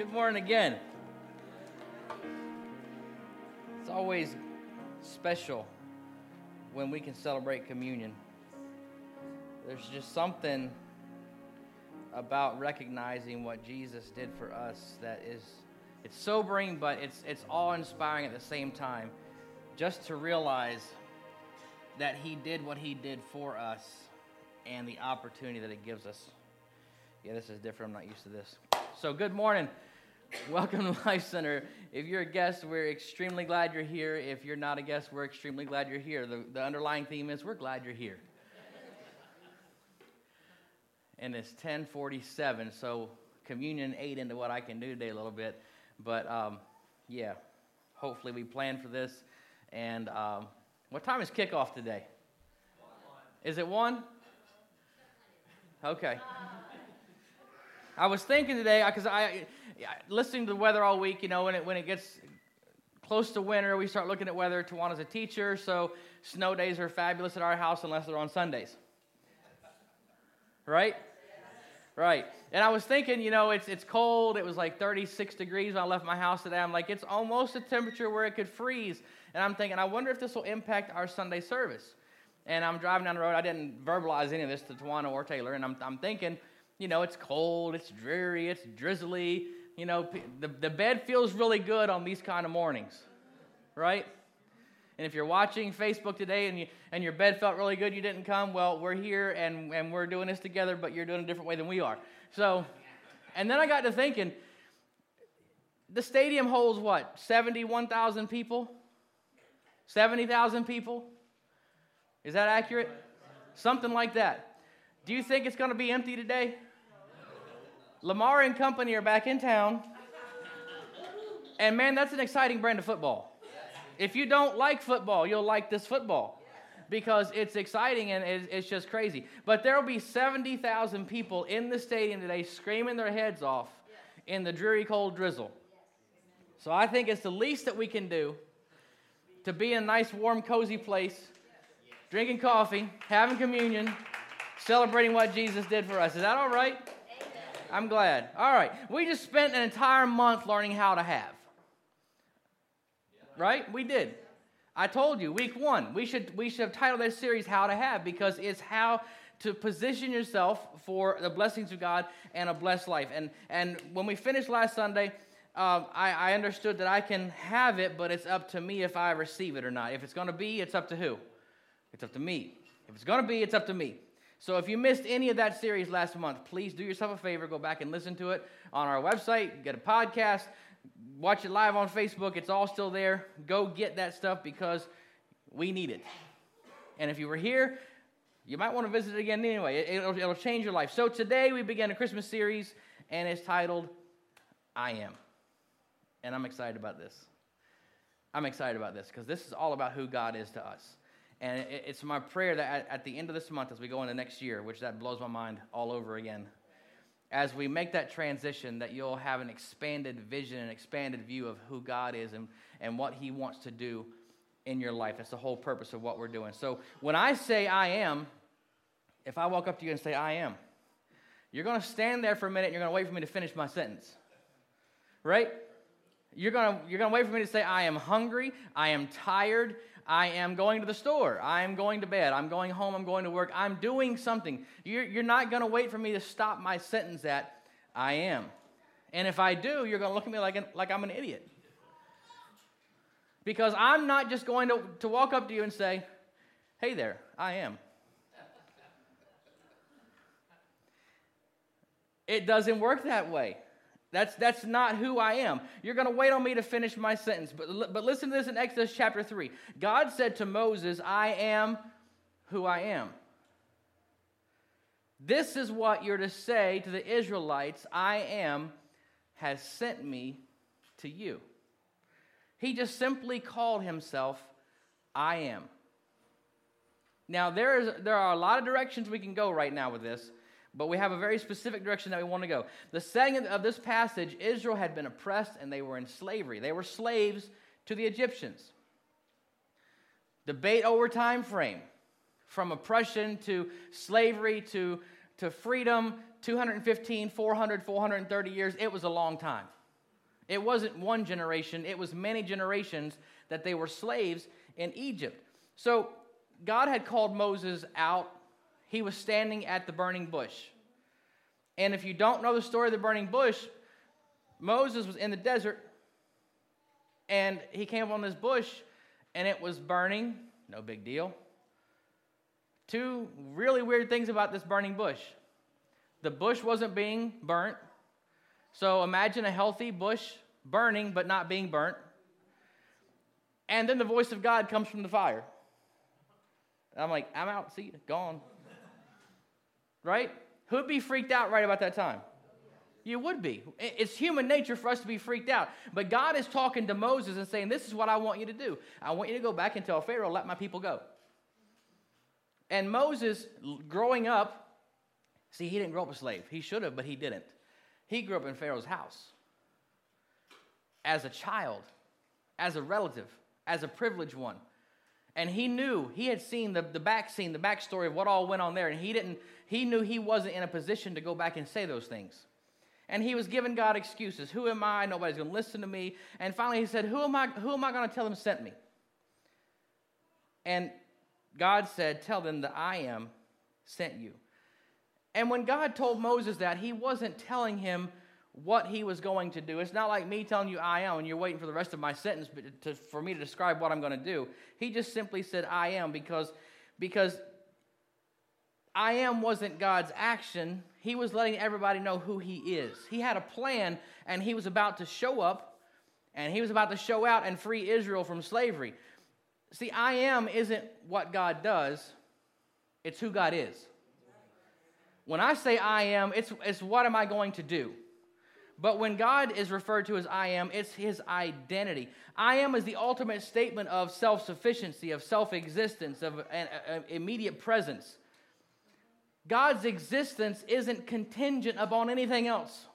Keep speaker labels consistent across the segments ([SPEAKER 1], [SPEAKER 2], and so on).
[SPEAKER 1] Good morning again. It's always special when we can celebrate communion. There's just something about recognizing what Jesus did for us that is it's sobering but it's it's awe-inspiring at the same time just to realize that he did what he did for us and the opportunity that it gives us. Yeah, this is different. I'm not used to this. So, good morning. Welcome to Life Center. If you're a guest, we're extremely glad you're here. If you're not a guest, we're extremely glad you're here. The, the underlying theme is we're glad you're here. and it's 1047, so communion ate into what I can do today a little bit. But um, yeah, hopefully we planned for this. And um, what time is kickoff today? Is it one? Okay. I was thinking today because I, listening to the weather all week. You know, when it when it gets close to winter, we start looking at weather. Tawana's a teacher, so snow days are fabulous at our house unless they're on Sundays. Right? Right. And I was thinking, you know, it's it's cold. It was like 36 degrees when I left my house today. I'm like, it's almost a temperature where it could freeze. And I'm thinking, I wonder if this will impact our Sunday service. And I'm driving down the road. I didn't verbalize any of this to Tawana or Taylor. And I'm, I'm thinking, you know, it's cold, it's dreary, it's drizzly. You know, the, the bed feels really good on these kind of mornings, right? And if you're watching Facebook today and, you, and your bed felt really good, you didn't come, well, we're here and, and we're doing this together, but you're doing a different way than we are. So, and then I got to thinking, the stadium holds what, 71,000 people? 70,000 people? Is that accurate? Something like that. Do you think it's going to be empty today? Lamar and company are back in town. And man, that's an exciting brand of football. If you don't like football, you'll like this football because it's exciting and it's just crazy. But there will be 70,000 people in the stadium today screaming their heads off in the dreary cold drizzle. So I think it's the least that we can do to be in a nice, warm, cozy place, drinking coffee, having communion, celebrating what Jesus did for us. Is that all right? I'm glad. All right. We just spent an entire month learning how to have. Right? We did. I told you, week one, we should, we should have titled this series How to Have because it's how to position yourself for the blessings of God and a blessed life. And, and when we finished last Sunday, um, I, I understood that I can have it, but it's up to me if I receive it or not. If it's going to be, it's up to who? It's up to me. If it's going to be, it's up to me. So if you missed any of that series last month, please do yourself a favor, go back and listen to it on our website, get a podcast, watch it live on Facebook. It's all still there. Go get that stuff because we need it. And if you were here, you might want to visit it again anyway. It, will it'll change your life. So today we begin a Christmas series, and it's titled I Am. And I'm excited about this. I'm excited about this because this is all about who God is to us. And it's my prayer that at the end of this month, as we go into next year, which that blows my mind all over again, as we make that transition, that you'll have an expanded vision, an expanded view of who God is and, and what He wants to do in your life. That's the whole purpose of what we're doing. So when I say I am, if I walk up to you and say I am, you're going to stand there for a minute and you're going to wait for me to finish my sentence. Right? You're going to, you're going to wait for me to say, I am hungry, I am tired, I am going to the store. I am going to bed. I'm going home. I'm going to work. I'm doing something. You're, you're not going to wait for me to stop my sentence at I am. And if I do, you're going to look at me like, an, like I'm an idiot. Because I'm not just going to, to walk up to you and say, Hey there, I am. It doesn't work that way. That's, that's not who I am. You're going to wait on me to finish my sentence. But, but listen to this in Exodus chapter 3. God said to Moses, I am who I am. This is what you're to say to the Israelites I am has sent me to you. He just simply called himself I am. Now, there, is, there are a lot of directions we can go right now with this. But we have a very specific direction that we want to go. The setting of this passage, Israel had been oppressed and they were in slavery. They were slaves to the Egyptians. Debate over time frame from oppression to slavery to, to freedom 215 400 430 years it was a long time It wasn't one generation, it was many generations that they were slaves in Egypt. So God had called Moses out. He was standing at the burning bush. And if you don't know the story of the burning bush, Moses was in the desert and he came on this bush and it was burning. No big deal. Two really weird things about this burning bush the bush wasn't being burnt. So imagine a healthy bush burning but not being burnt. And then the voice of God comes from the fire. I'm like, I'm out, see, gone. Right? Who'd be freaked out right about that time? You would be. It's human nature for us to be freaked out. But God is talking to Moses and saying, This is what I want you to do. I want you to go back and tell Pharaoh, let my people go. And Moses, growing up, see, he didn't grow up a slave. He should have, but he didn't. He grew up in Pharaoh's house as a child, as a relative, as a privileged one. And he knew, he had seen the, the back scene, the backstory of what all went on there, and he didn't, he knew he wasn't in a position to go back and say those things. And he was giving God excuses. Who am I? Nobody's going to listen to me. And finally he said, Who am I, who am I going to tell them sent me? And God said, Tell them that I am sent you. And when God told Moses that, he wasn't telling him what he was going to do. It's not like me telling you I am and you're waiting for the rest of my sentence to, for me to describe what I'm going to do. He just simply said I am because, because I am wasn't God's action. He was letting everybody know who he is. He had a plan and he was about to show up and he was about to show out and free Israel from slavery. See, I am isn't what God does, it's who God is. When I say I am, it's, it's what am I going to do? But when God is referred to as I am, it's his identity. I am is the ultimate statement of self sufficiency, of self existence, of an, an immediate presence. God's existence isn't contingent upon anything else.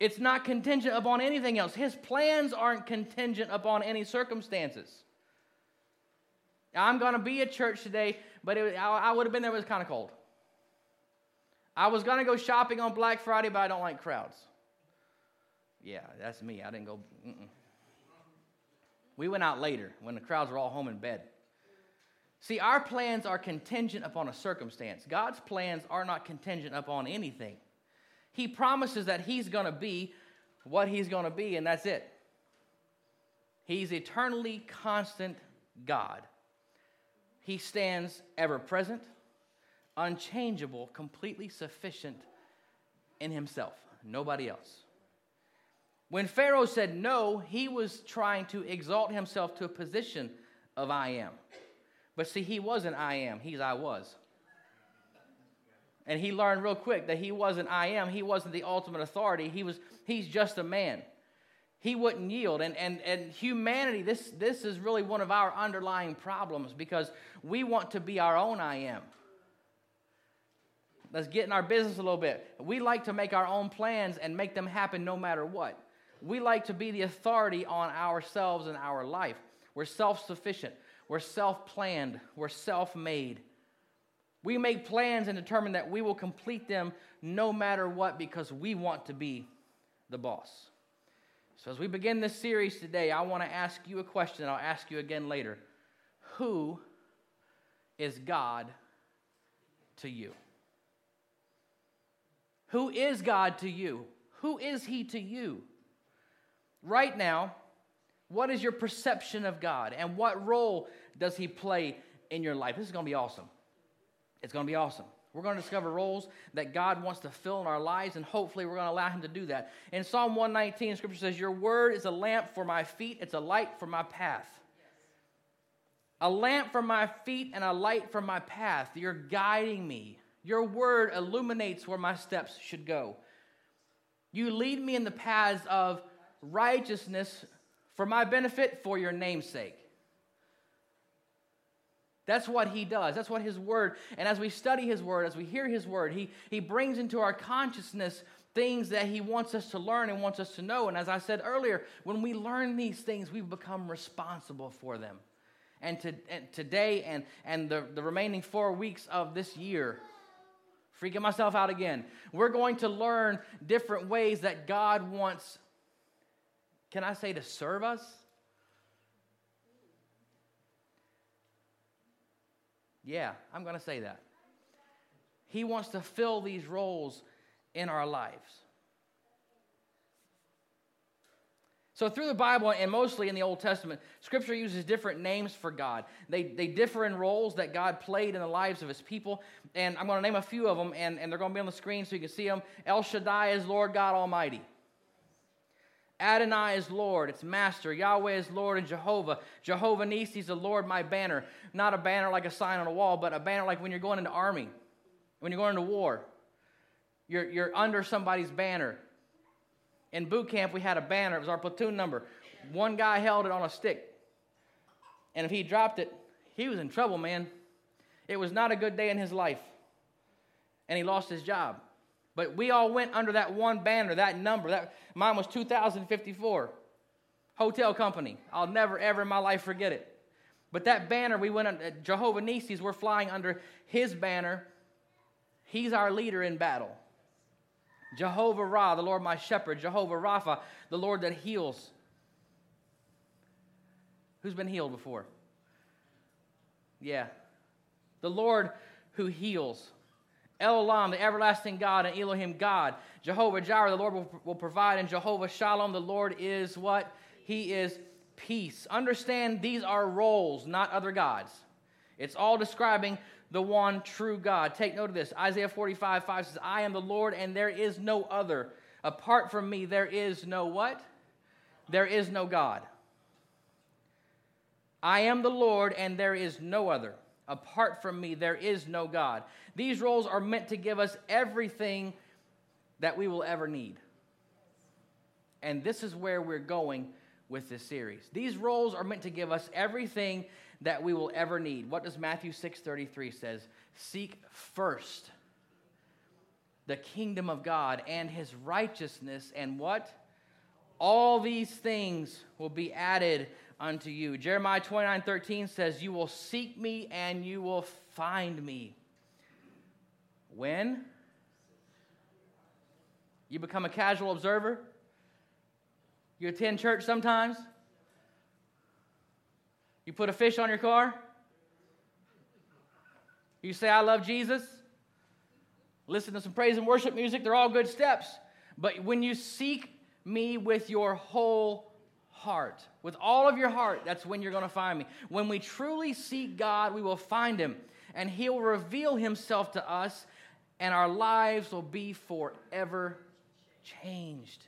[SPEAKER 1] It's not contingent upon anything else. His plans aren't contingent upon any circumstances. I'm going to be at church today, but it, I, I would have been there, but it was kind of cold. I was going to go shopping on Black Friday, but I don't like crowds. Yeah, that's me. I didn't go. Mm-mm. We went out later when the crowds were all home in bed. See, our plans are contingent upon a circumstance. God's plans are not contingent upon anything. He promises that He's going to be what He's going to be, and that's it. He's eternally constant God. He stands ever present, unchangeable, completely sufficient in himself, nobody else. When Pharaoh said no, he was trying to exalt himself to a position of I am. But see, he wasn't I am, he's I was. And he learned real quick that he wasn't I am, he wasn't the ultimate authority, he was he's just a man. He wouldn't yield. And, and, and humanity, this, this is really one of our underlying problems because we want to be our own I am let's get in our business a little bit. We like to make our own plans and make them happen no matter what. We like to be the authority on ourselves and our life. We're self sufficient, we're self planned, we're self made. We make plans and determine that we will complete them no matter what because we want to be the boss. So, as we begin this series today, I want to ask you a question. I'll ask you again later. Who is God to you? Who is God to you? Who is He to you? Right now, what is your perception of God and what role does He play in your life? This is going to be awesome. It's going to be awesome. We're going to discover roles that God wants to fill in our lives, and hopefully, we're going to allow Him to do that. In Psalm 119, Scripture says, Your word is a lamp for my feet, it's a light for my path. A lamp for my feet and a light for my path. You're guiding me. Your word illuminates where my steps should go. You lead me in the paths of righteousness for my benefit, for your name's sake. That's what he does. That's what his word, and as we study his word, as we hear his word, he, he brings into our consciousness things that he wants us to learn and wants us to know. And as I said earlier, when we learn these things, we become responsible for them. And, to, and today and, and the, the remaining four weeks of this year, freaking myself out again. We're going to learn different ways that God wants, can I say, to serve us? Yeah, I'm going to say that. He wants to fill these roles in our lives. So, through the Bible and mostly in the Old Testament, Scripture uses different names for God. They, they differ in roles that God played in the lives of His people. And I'm going to name a few of them, and, and they're going to be on the screen so you can see them. El Shaddai is Lord God Almighty. Adonai is Lord, it's Master. Yahweh is Lord and Jehovah. Jehovah Nisi is the Lord, my banner. Not a banner like a sign on a wall, but a banner like when you're going into army, when you're going into war. You're, you're under somebody's banner. In boot camp, we had a banner. It was our platoon number. One guy held it on a stick. And if he dropped it, he was in trouble, man. It was not a good day in his life. And he lost his job. But we all went under that one banner, that number. That mine was 2054. Hotel company. I'll never ever in my life forget it. But that banner, we went under Jehovah Nisi's, we're flying under his banner. He's our leader in battle. Jehovah Ra, the Lord my shepherd. Jehovah Rapha, the Lord that heals. Who's been healed before? Yeah. The Lord who heals. El Olam, the everlasting God, and Elohim God. Jehovah Jireh, the Lord will, will provide. And Jehovah Shalom, the Lord is what? He is peace. Understand these are roles, not other gods. It's all describing the one true God. Take note of this. Isaiah 45, 5 says, I am the Lord and there is no other. Apart from me, there is no what? There is no God. I am the Lord and there is no other. Apart from me, there is no God. These roles are meant to give us everything that we will ever need. And this is where we're going with this series. These roles are meant to give us everything that we will ever need. What does Matthew 6:33 says? Seek first the kingdom of God and his righteousness and what? All these things will be added unto you. Jeremiah 29:13 says, "You will seek me and you will find me." When? You become a casual observer? You attend church sometimes? You put a fish on your car? You say, I love Jesus? Listen to some praise and worship music. They're all good steps. But when you seek me with your whole heart, with all of your heart, that's when you're going to find me. When we truly seek God, we will find him, and he'll reveal himself to us, and our lives will be forever changed.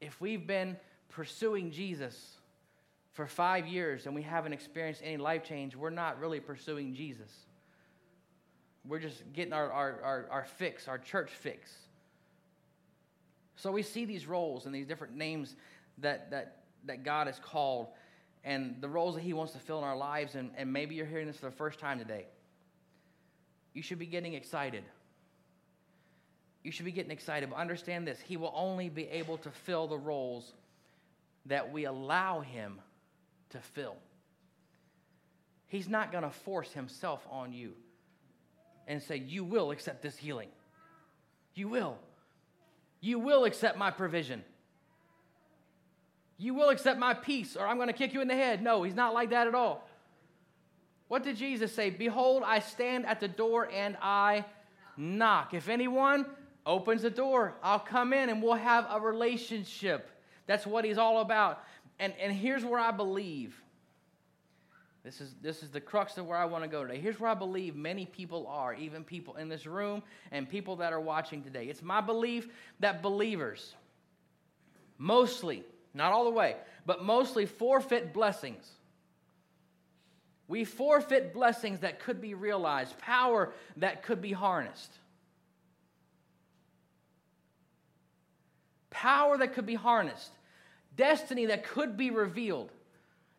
[SPEAKER 1] If we've been pursuing Jesus for five years and we haven't experienced any life change, we're not really pursuing Jesus. We're just getting our, our, our, our fix, our church fix. So we see these roles and these different names that, that, that God has called and the roles that He wants to fill in our lives. And, and maybe you're hearing this for the first time today. You should be getting excited. You should be getting excited. But understand this He will only be able to fill the roles that we allow Him to fill. He's not going to force Himself on you and say, You will accept this healing. You will. You will accept my provision. You will accept my peace, or I'm going to kick you in the head. No, He's not like that at all. What did Jesus say? Behold, I stand at the door and I knock. If anyone opens the door, I'll come in and we'll have a relationship. That's what he's all about. And, and here's where I believe. This is, this is the crux of where I want to go today. Here's where I believe many people are, even people in this room and people that are watching today. It's my belief that believers, mostly, not all the way, but mostly forfeit blessings. We forfeit blessings that could be realized, power that could be harnessed. power that could be harnessed, destiny that could be revealed,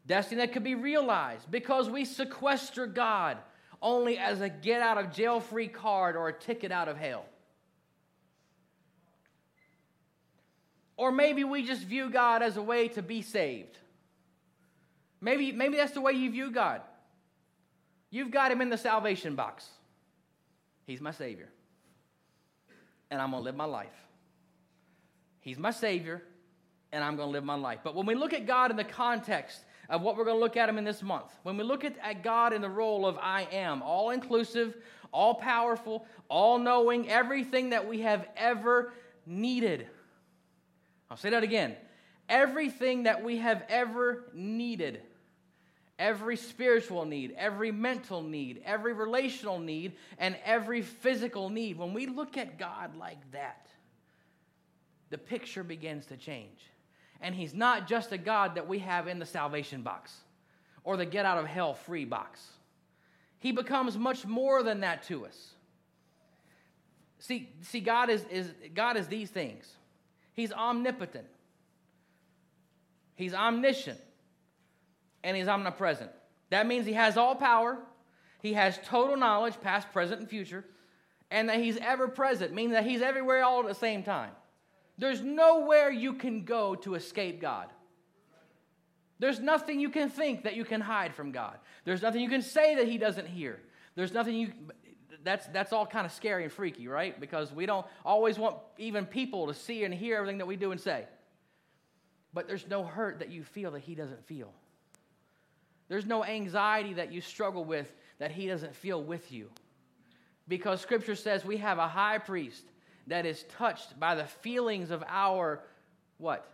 [SPEAKER 1] destiny that could be realized because we sequester God only as a get out of jail free card or a ticket out of hell. Or maybe we just view God as a way to be saved. Maybe, maybe that's the way you view God. You've got him in the salvation box. He's my Savior. And I'm going to live my life. He's my Savior, and I'm going to live my life. But when we look at God in the context of what we're going to look at Him in this month, when we look at, at God in the role of I am, all inclusive, all powerful, all knowing, everything that we have ever needed. I'll say that again. Everything that we have ever needed every spiritual need, every mental need, every relational need, and every physical need. When we look at God like that, the picture begins to change. And He's not just a God that we have in the salvation box or the get out of hell free box. He becomes much more than that to us. See, see God, is, is, God is these things He's omnipotent, He's omniscient and he's omnipresent. That means he has all power, he has total knowledge, past, present, and future, and that he's ever present, meaning that he's everywhere all at the same time. There's nowhere you can go to escape God. There's nothing you can think that you can hide from God. There's nothing you can say that he doesn't hear. There's nothing you that's that's all kind of scary and freaky, right? Because we don't always want even people to see and hear everything that we do and say. But there's no hurt that you feel that he doesn't feel. There's no anxiety that you struggle with that he doesn't feel with you. Because scripture says we have a high priest that is touched by the feelings of our what?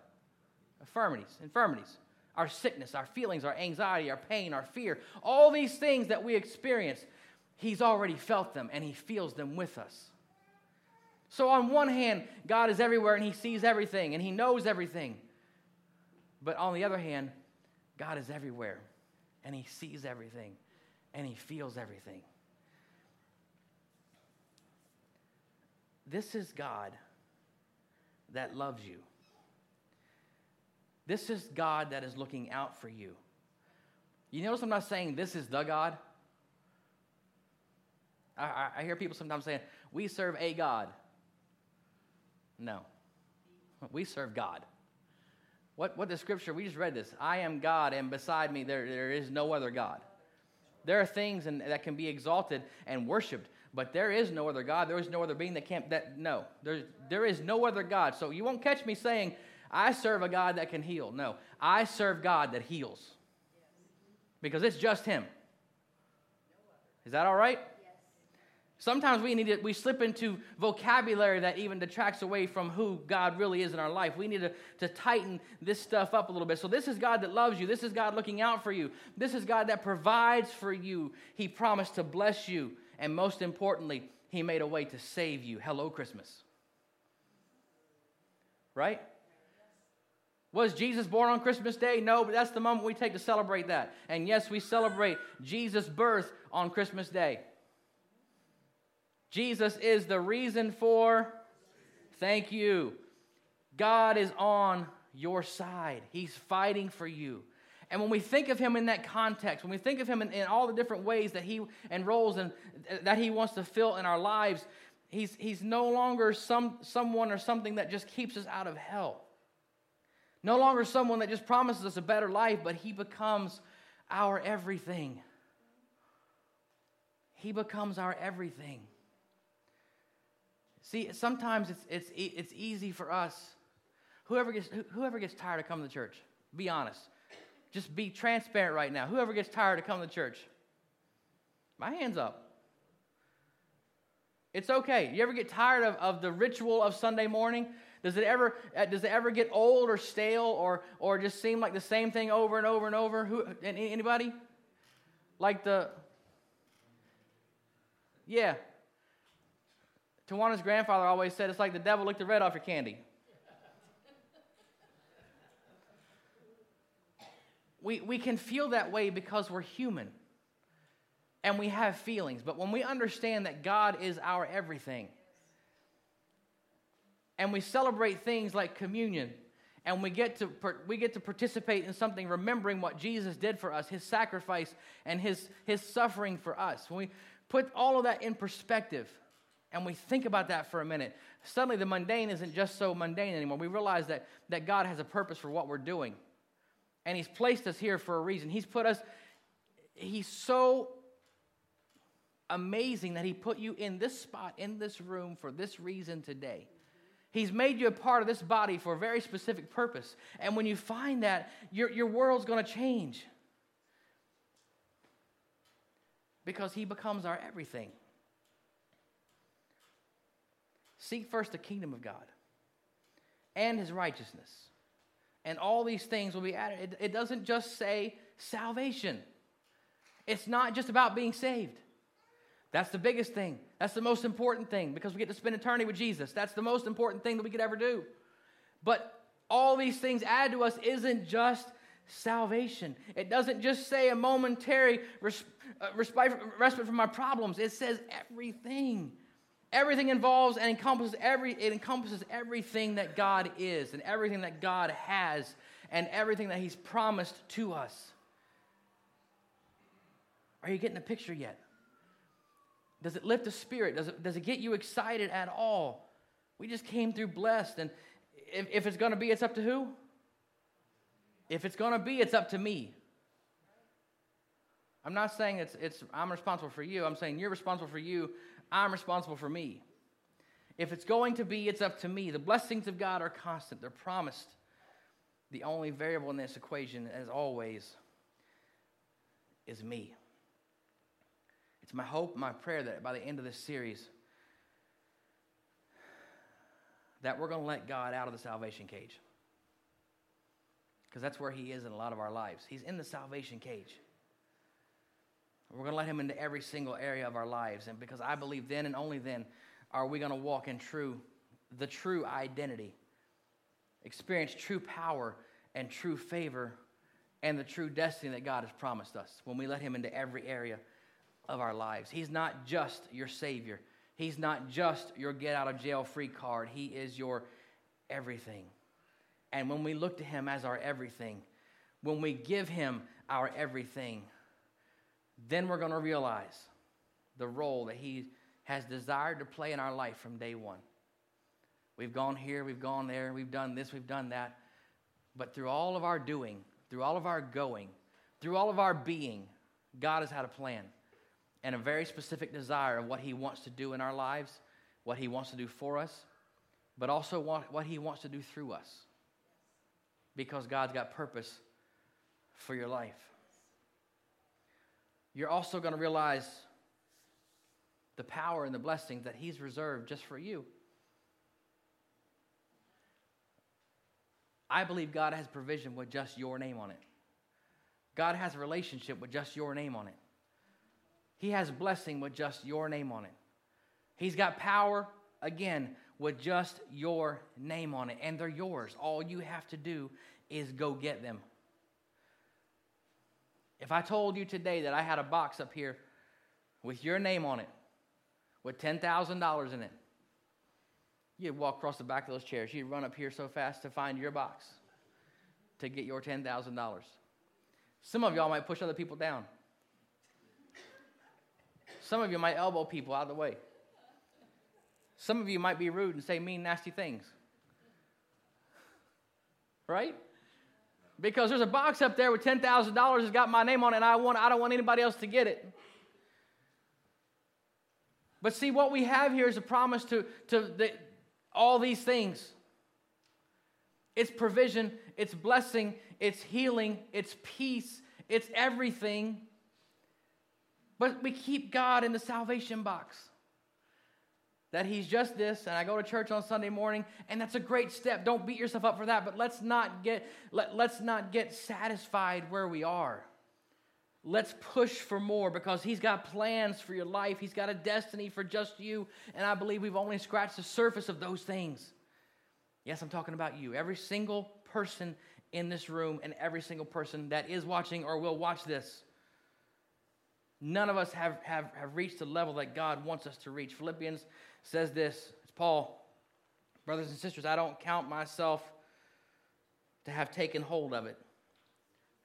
[SPEAKER 1] Infirmities, infirmities. Our sickness, our feelings, our anxiety, our pain, our fear, all these things that we experience, he's already felt them and he feels them with us. So, on one hand, God is everywhere and he sees everything and he knows everything. But on the other hand, God is everywhere and he sees everything and he feels everything. This is God that loves you. This is God that is looking out for you. You notice I'm not saying this is the God. I, I, hear people sometimes saying, we serve a God. No, we serve God. What, what the scripture, we just read this I am God, and beside me there, there is no other God. There are things in, that can be exalted and worshiped, but there is no other God. There is no other being that can't, that, no, there, there is no other God. So you won't catch me saying, I serve a God that can heal. No, I serve God that heals because it's just Him. Is that all right? Sometimes we need to, we slip into vocabulary that even detracts away from who God really is in our life. We need to, to tighten this stuff up a little bit. So, this is God that loves you. This is God looking out for you. This is God that provides for you. He promised to bless you. And most importantly, He made a way to save you. Hello, Christmas. Right? Was Jesus born on Christmas Day? No, but that's the moment we take to celebrate that. And yes, we celebrate Jesus' birth on Christmas Day. Jesus is the reason for. Thank you. God is on your side, He's fighting for you. And when we think of him in that context, when we think of him in, in, all the different ways that he and roles and uh, that he wants to fill in our lives, he's, he's no longer some, someone or something that just keeps us out of hell. No longer someone that just promises us a better life, but he becomes our everything. He becomes our everything. See, sometimes it's, it's, it's easy for us. Whoever gets, whoever gets tired of coming to church, be honest. Just be transparent right now. Whoever gets tired of coming to church, my hand's up. It's okay. You ever get tired of, of the ritual of Sunday morning? Does it ever uh, does it ever get old or stale or or just seem like the same thing over and over and over? Who anybody? Like the Yeah, Tawana's grandfather always said it's like the devil licked the red off your candy. We, we can feel that way because we're human and we have feelings. But when we understand that God is our everything, and we celebrate things like communion, and we get to we get to participate in something remembering what Jesus did for us, his sacrifice and his his suffering for us. When we put all of that in perspective, and we think about that for a minute, suddenly the mundane isn't just so mundane anymore. We realize that, that God has a purpose for what we're doing. And He's placed us here for a reason. He's put us, He's so amazing that He put you in this spot, in this room, for this reason today. He's made you a part of this body for a very specific purpose. And when you find that, your, your world's going to change because He becomes our everything. Seek first the kingdom of God and His righteousness, and all these things will be added. It, it doesn't just say salvation, it's not just about being saved. That's the biggest thing. That's the most important thing because we get to spend eternity with Jesus. That's the most important thing that we could ever do. But all these things added to us isn't just salvation. It doesn't just say a momentary uh, respite, respite from my problems. It says everything. Everything involves and encompasses every it encompasses everything that God is and everything that God has and everything that He's promised to us. Are you getting the picture yet? Does it lift the spirit? Does it, does it get you excited at all? We just came through blessed, and if, if it's going to be, it's up to who? If it's going to be, it's up to me. I'm not saying it's, it's I'm responsible for you. I'm saying you're responsible for you. I'm responsible for me. If it's going to be, it's up to me. The blessings of God are constant, they're promised. The only variable in this equation, as always, is me. It's my hope, my prayer that by the end of this series, that we're going to let God out of the salvation cage. Because that's where He is in a lot of our lives. He's in the salvation cage. We're going to let Him into every single area of our lives. And because I believe then and only then are we going to walk in true, the true identity, experience true power and true favor and the true destiny that God has promised us when we let Him into every area of our lives. He's not just your Savior, He's not just your get out of jail free card. He is your everything. And when we look to Him as our everything, when we give Him our everything, then we're going to realize the role that He has desired to play in our life from day one. We've gone here, we've gone there, we've done this, we've done that. But through all of our doing, through all of our going, through all of our being, God has had a plan and a very specific desire of what He wants to do in our lives, what He wants to do for us, but also what, He wants to do through us. Because God's got purpose for your life. You're also going to realize the power and the blessings that He's reserved just for you. I believe God has provision with just your name on it. God has a relationship with just your name on it. He has blessing with just your name on it. He's got power, again, with just your name on it. And they're yours. All you have to do is go get them. If I told you today that I had a box up here with your name on it, with $10,000 in it, you'd walk across the back of those chairs. You'd run up here so fast to find your box to get your $10,000. Some of y'all might push other people down. Some of you might elbow people out of the way. Some of you might be rude and say mean, nasty things. Right? Because there's a box up there with $10,000 that's got my name on it, and I, want, I don't want anybody else to get it. But see, what we have here is a promise to, to the, all these things it's provision, it's blessing, it's healing, it's peace, it's everything but we keep God in the salvation box. That He's just this, and I go to church on Sunday morning, and that's a great step. Don't beat yourself up for that, but let's not get, let, let's not get satisfied where we are. Let's push for more because He's got plans for your life. He's got a destiny for just you, and I believe we've only scratched the surface of those things. Yes, I'm talking about you. Every single person in this room, and every single person that is watching or will watch this. None of us have, have, have reached the level that God wants us to reach. Philippians says this it's Paul, brothers and sisters, I don't count myself to have taken hold of it.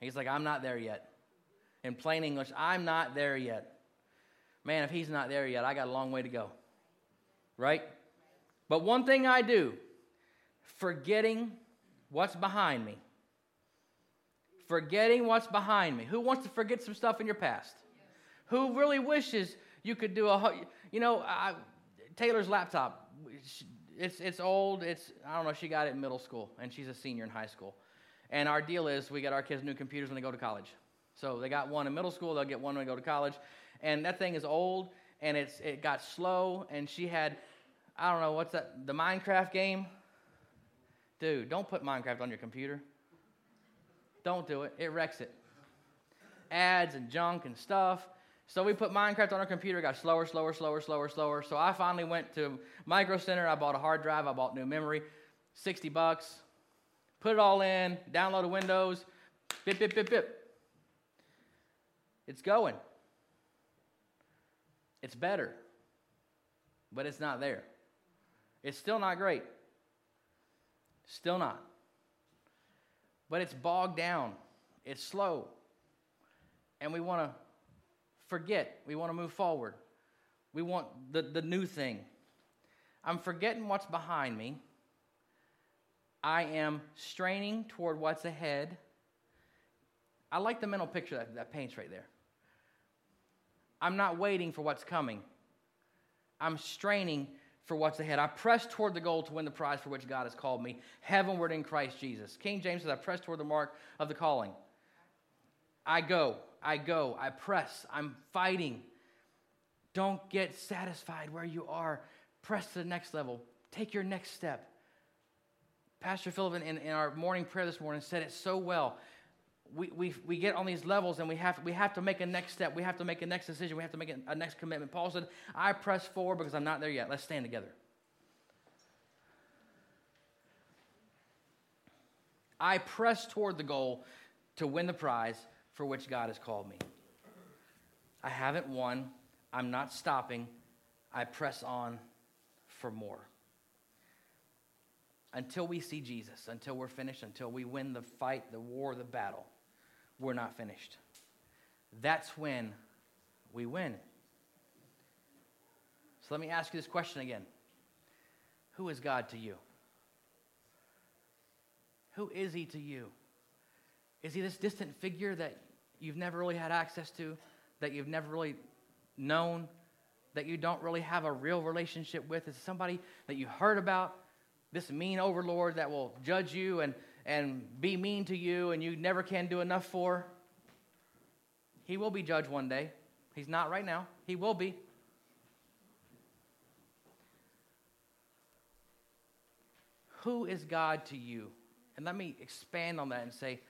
[SPEAKER 1] He's like, I'm not there yet. In plain English, I'm not there yet. Man, if he's not there yet, I got a long way to go. Right? But one thing I do, forgetting what's behind me. Forgetting what's behind me. Who wants to forget some stuff in your past? Who really wishes You could do a, you know, I, Taylor's laptop. It's it's old. It's I don't know. She got it in middle school, and she's a senior in high school. And our deal is we get our kids new computers when they go to college. So they got one in middle school. They'll get one when they go to college. And that thing is old, and it's it got slow. And she had, I don't know what's that, the Minecraft game. Dude, don't put Minecraft on your computer. Don't do it. It wrecks it. Ads and junk and stuff. So we put Minecraft on our computer, got slower, slower, slower, slower, slower. So I finally went to Micro Center. I bought a hard drive. I bought new memory, 60 bucks. Put it all in, downloaded Windows, bip, bip, bip, bip. It's going. It's better, but it's not there. It's still not great. Still not. But it's bogged down. It's slow. And we want to forget. We want to move forward. We want the, the new thing. I'm forgetting what's behind me. I am straining toward what's ahead. I like the mental picture that, that paints right there. I'm not waiting for what's coming. I'm straining for what's ahead. I press toward the goal to win the prize for which God has called me, heavenward in Christ Jesus. King James says, I press toward the mark of the calling. I go, I go, I press, I'm fighting. Don't get satisfied where you are. Press to the next level. Take your next step. Pastor Philip in, in our morning prayer this morning said it so well we, we, we get on these levels and we have, we have to make a next step. We have to make a next decision. We have to make a, a next commitment. Paul said, I press forward because I'm not there yet. Let's stand together. I press toward the goal to win the prize for which God has called me. I haven't won. I'm not stopping. I press on for more. Until we see Jesus, until we're finished, until we win the fight, the war, the battle we're not finished. That's when we win. So let me ask you this question again Who is God to you? Who is He to you? Is He this distant figure that you've never really had access to, that you've never really known, that you don't really have a real relationship with? Is somebody that you heard about, this mean overlord that will judge you and and be mean to you and you never can do enough for, he will be judged one day. He's not right now. He will be. Who is God to you? And let me expand on that and say,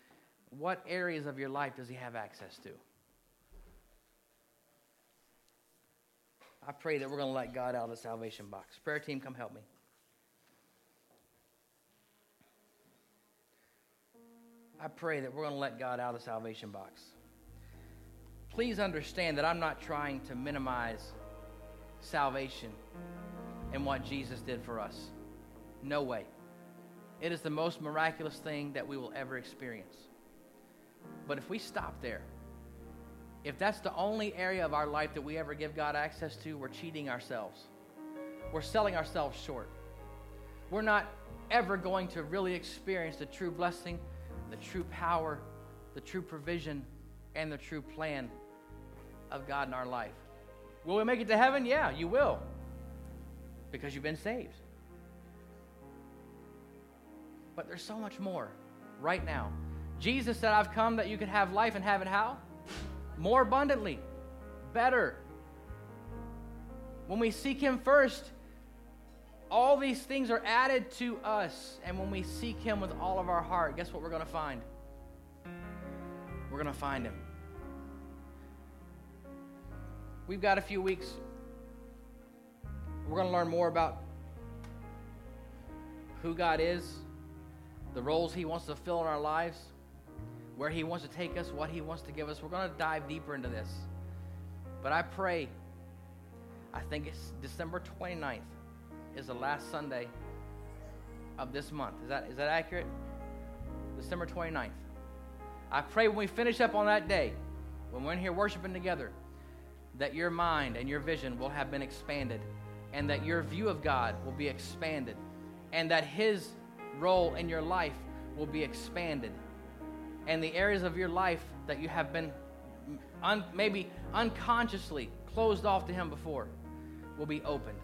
[SPEAKER 1] what areas of your life does he have access to? I pray that we're going to let God out of the salvation box. Prayer team, come help me. I pray that we're going to let God out of the salvation box. Please understand that I'm not trying to minimize salvation and what Jesus did for us. No way. It is the most miraculous thing that we will ever experience. But if we stop there, if that's the only area of our life that we ever give God access to, we're cheating ourselves. We're selling ourselves short. We're not ever going to really experience the true blessing the true power, the true provision, and the true plan of God in our life. Will we make it to heaven? Yeah, you will. Because you've been saved. But there's so much more right now. Jesus said, I've come that you could have life and have it how? More abundantly, better. When we seek Him first, all these things are added to us. And when we seek Him with all of our heart, guess what we're going to find? We're going to find Him. We've got a few weeks. We're going to learn more about who God is, the roles He wants to fill in our lives, where He wants to take us, what He wants to give us. We're going to dive deeper into this. But I pray, I think it's December 29th is the last Sunday of this month. Is that, is that accurate? December 29th. I pray when we finish up on that day, when we're in here worshiping together, that your mind and your vision will have been expanded, and that your view of God will be expanded, and that His role in your life will be expanded, and the areas of your life that you have been un, maybe unconsciously closed off to Him before will be opened.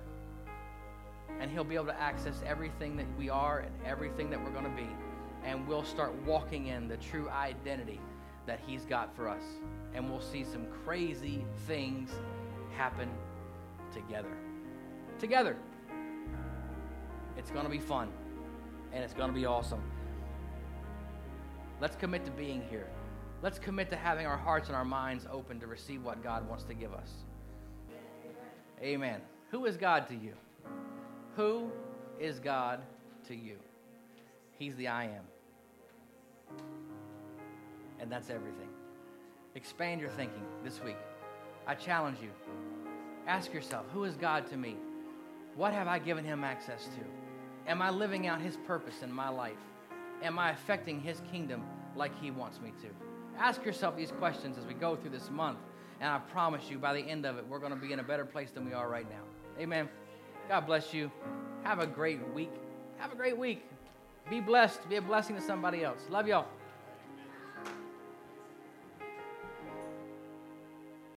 [SPEAKER 1] And He'll be able to access everything that we are and everything that we're going to be. And we'll start walking in the true identity that He's got for us. And we'll see some crazy things happen together. Together. It's going to be fun. And it's going to be awesome. Let's commit to being here. Let's commit to having our hearts and our minds open to receive what God wants to give us. Amen. Who is God to you? Who is God to you? He's the I am. And that's everything. Expand your thinking this week. I challenge you. Ask yourself, who is God to me? What have I given him access to? Am I living out his purpose in my life? Am I affecting his kingdom like he wants me to? Ask yourself these questions as we go through this month, and I promise you by the end of it, we're going to be in a better place than we are right now. Amen. God bless you. Have a great week. Have a great week. Be blessed. Be a blessing to somebody else. Love y'all.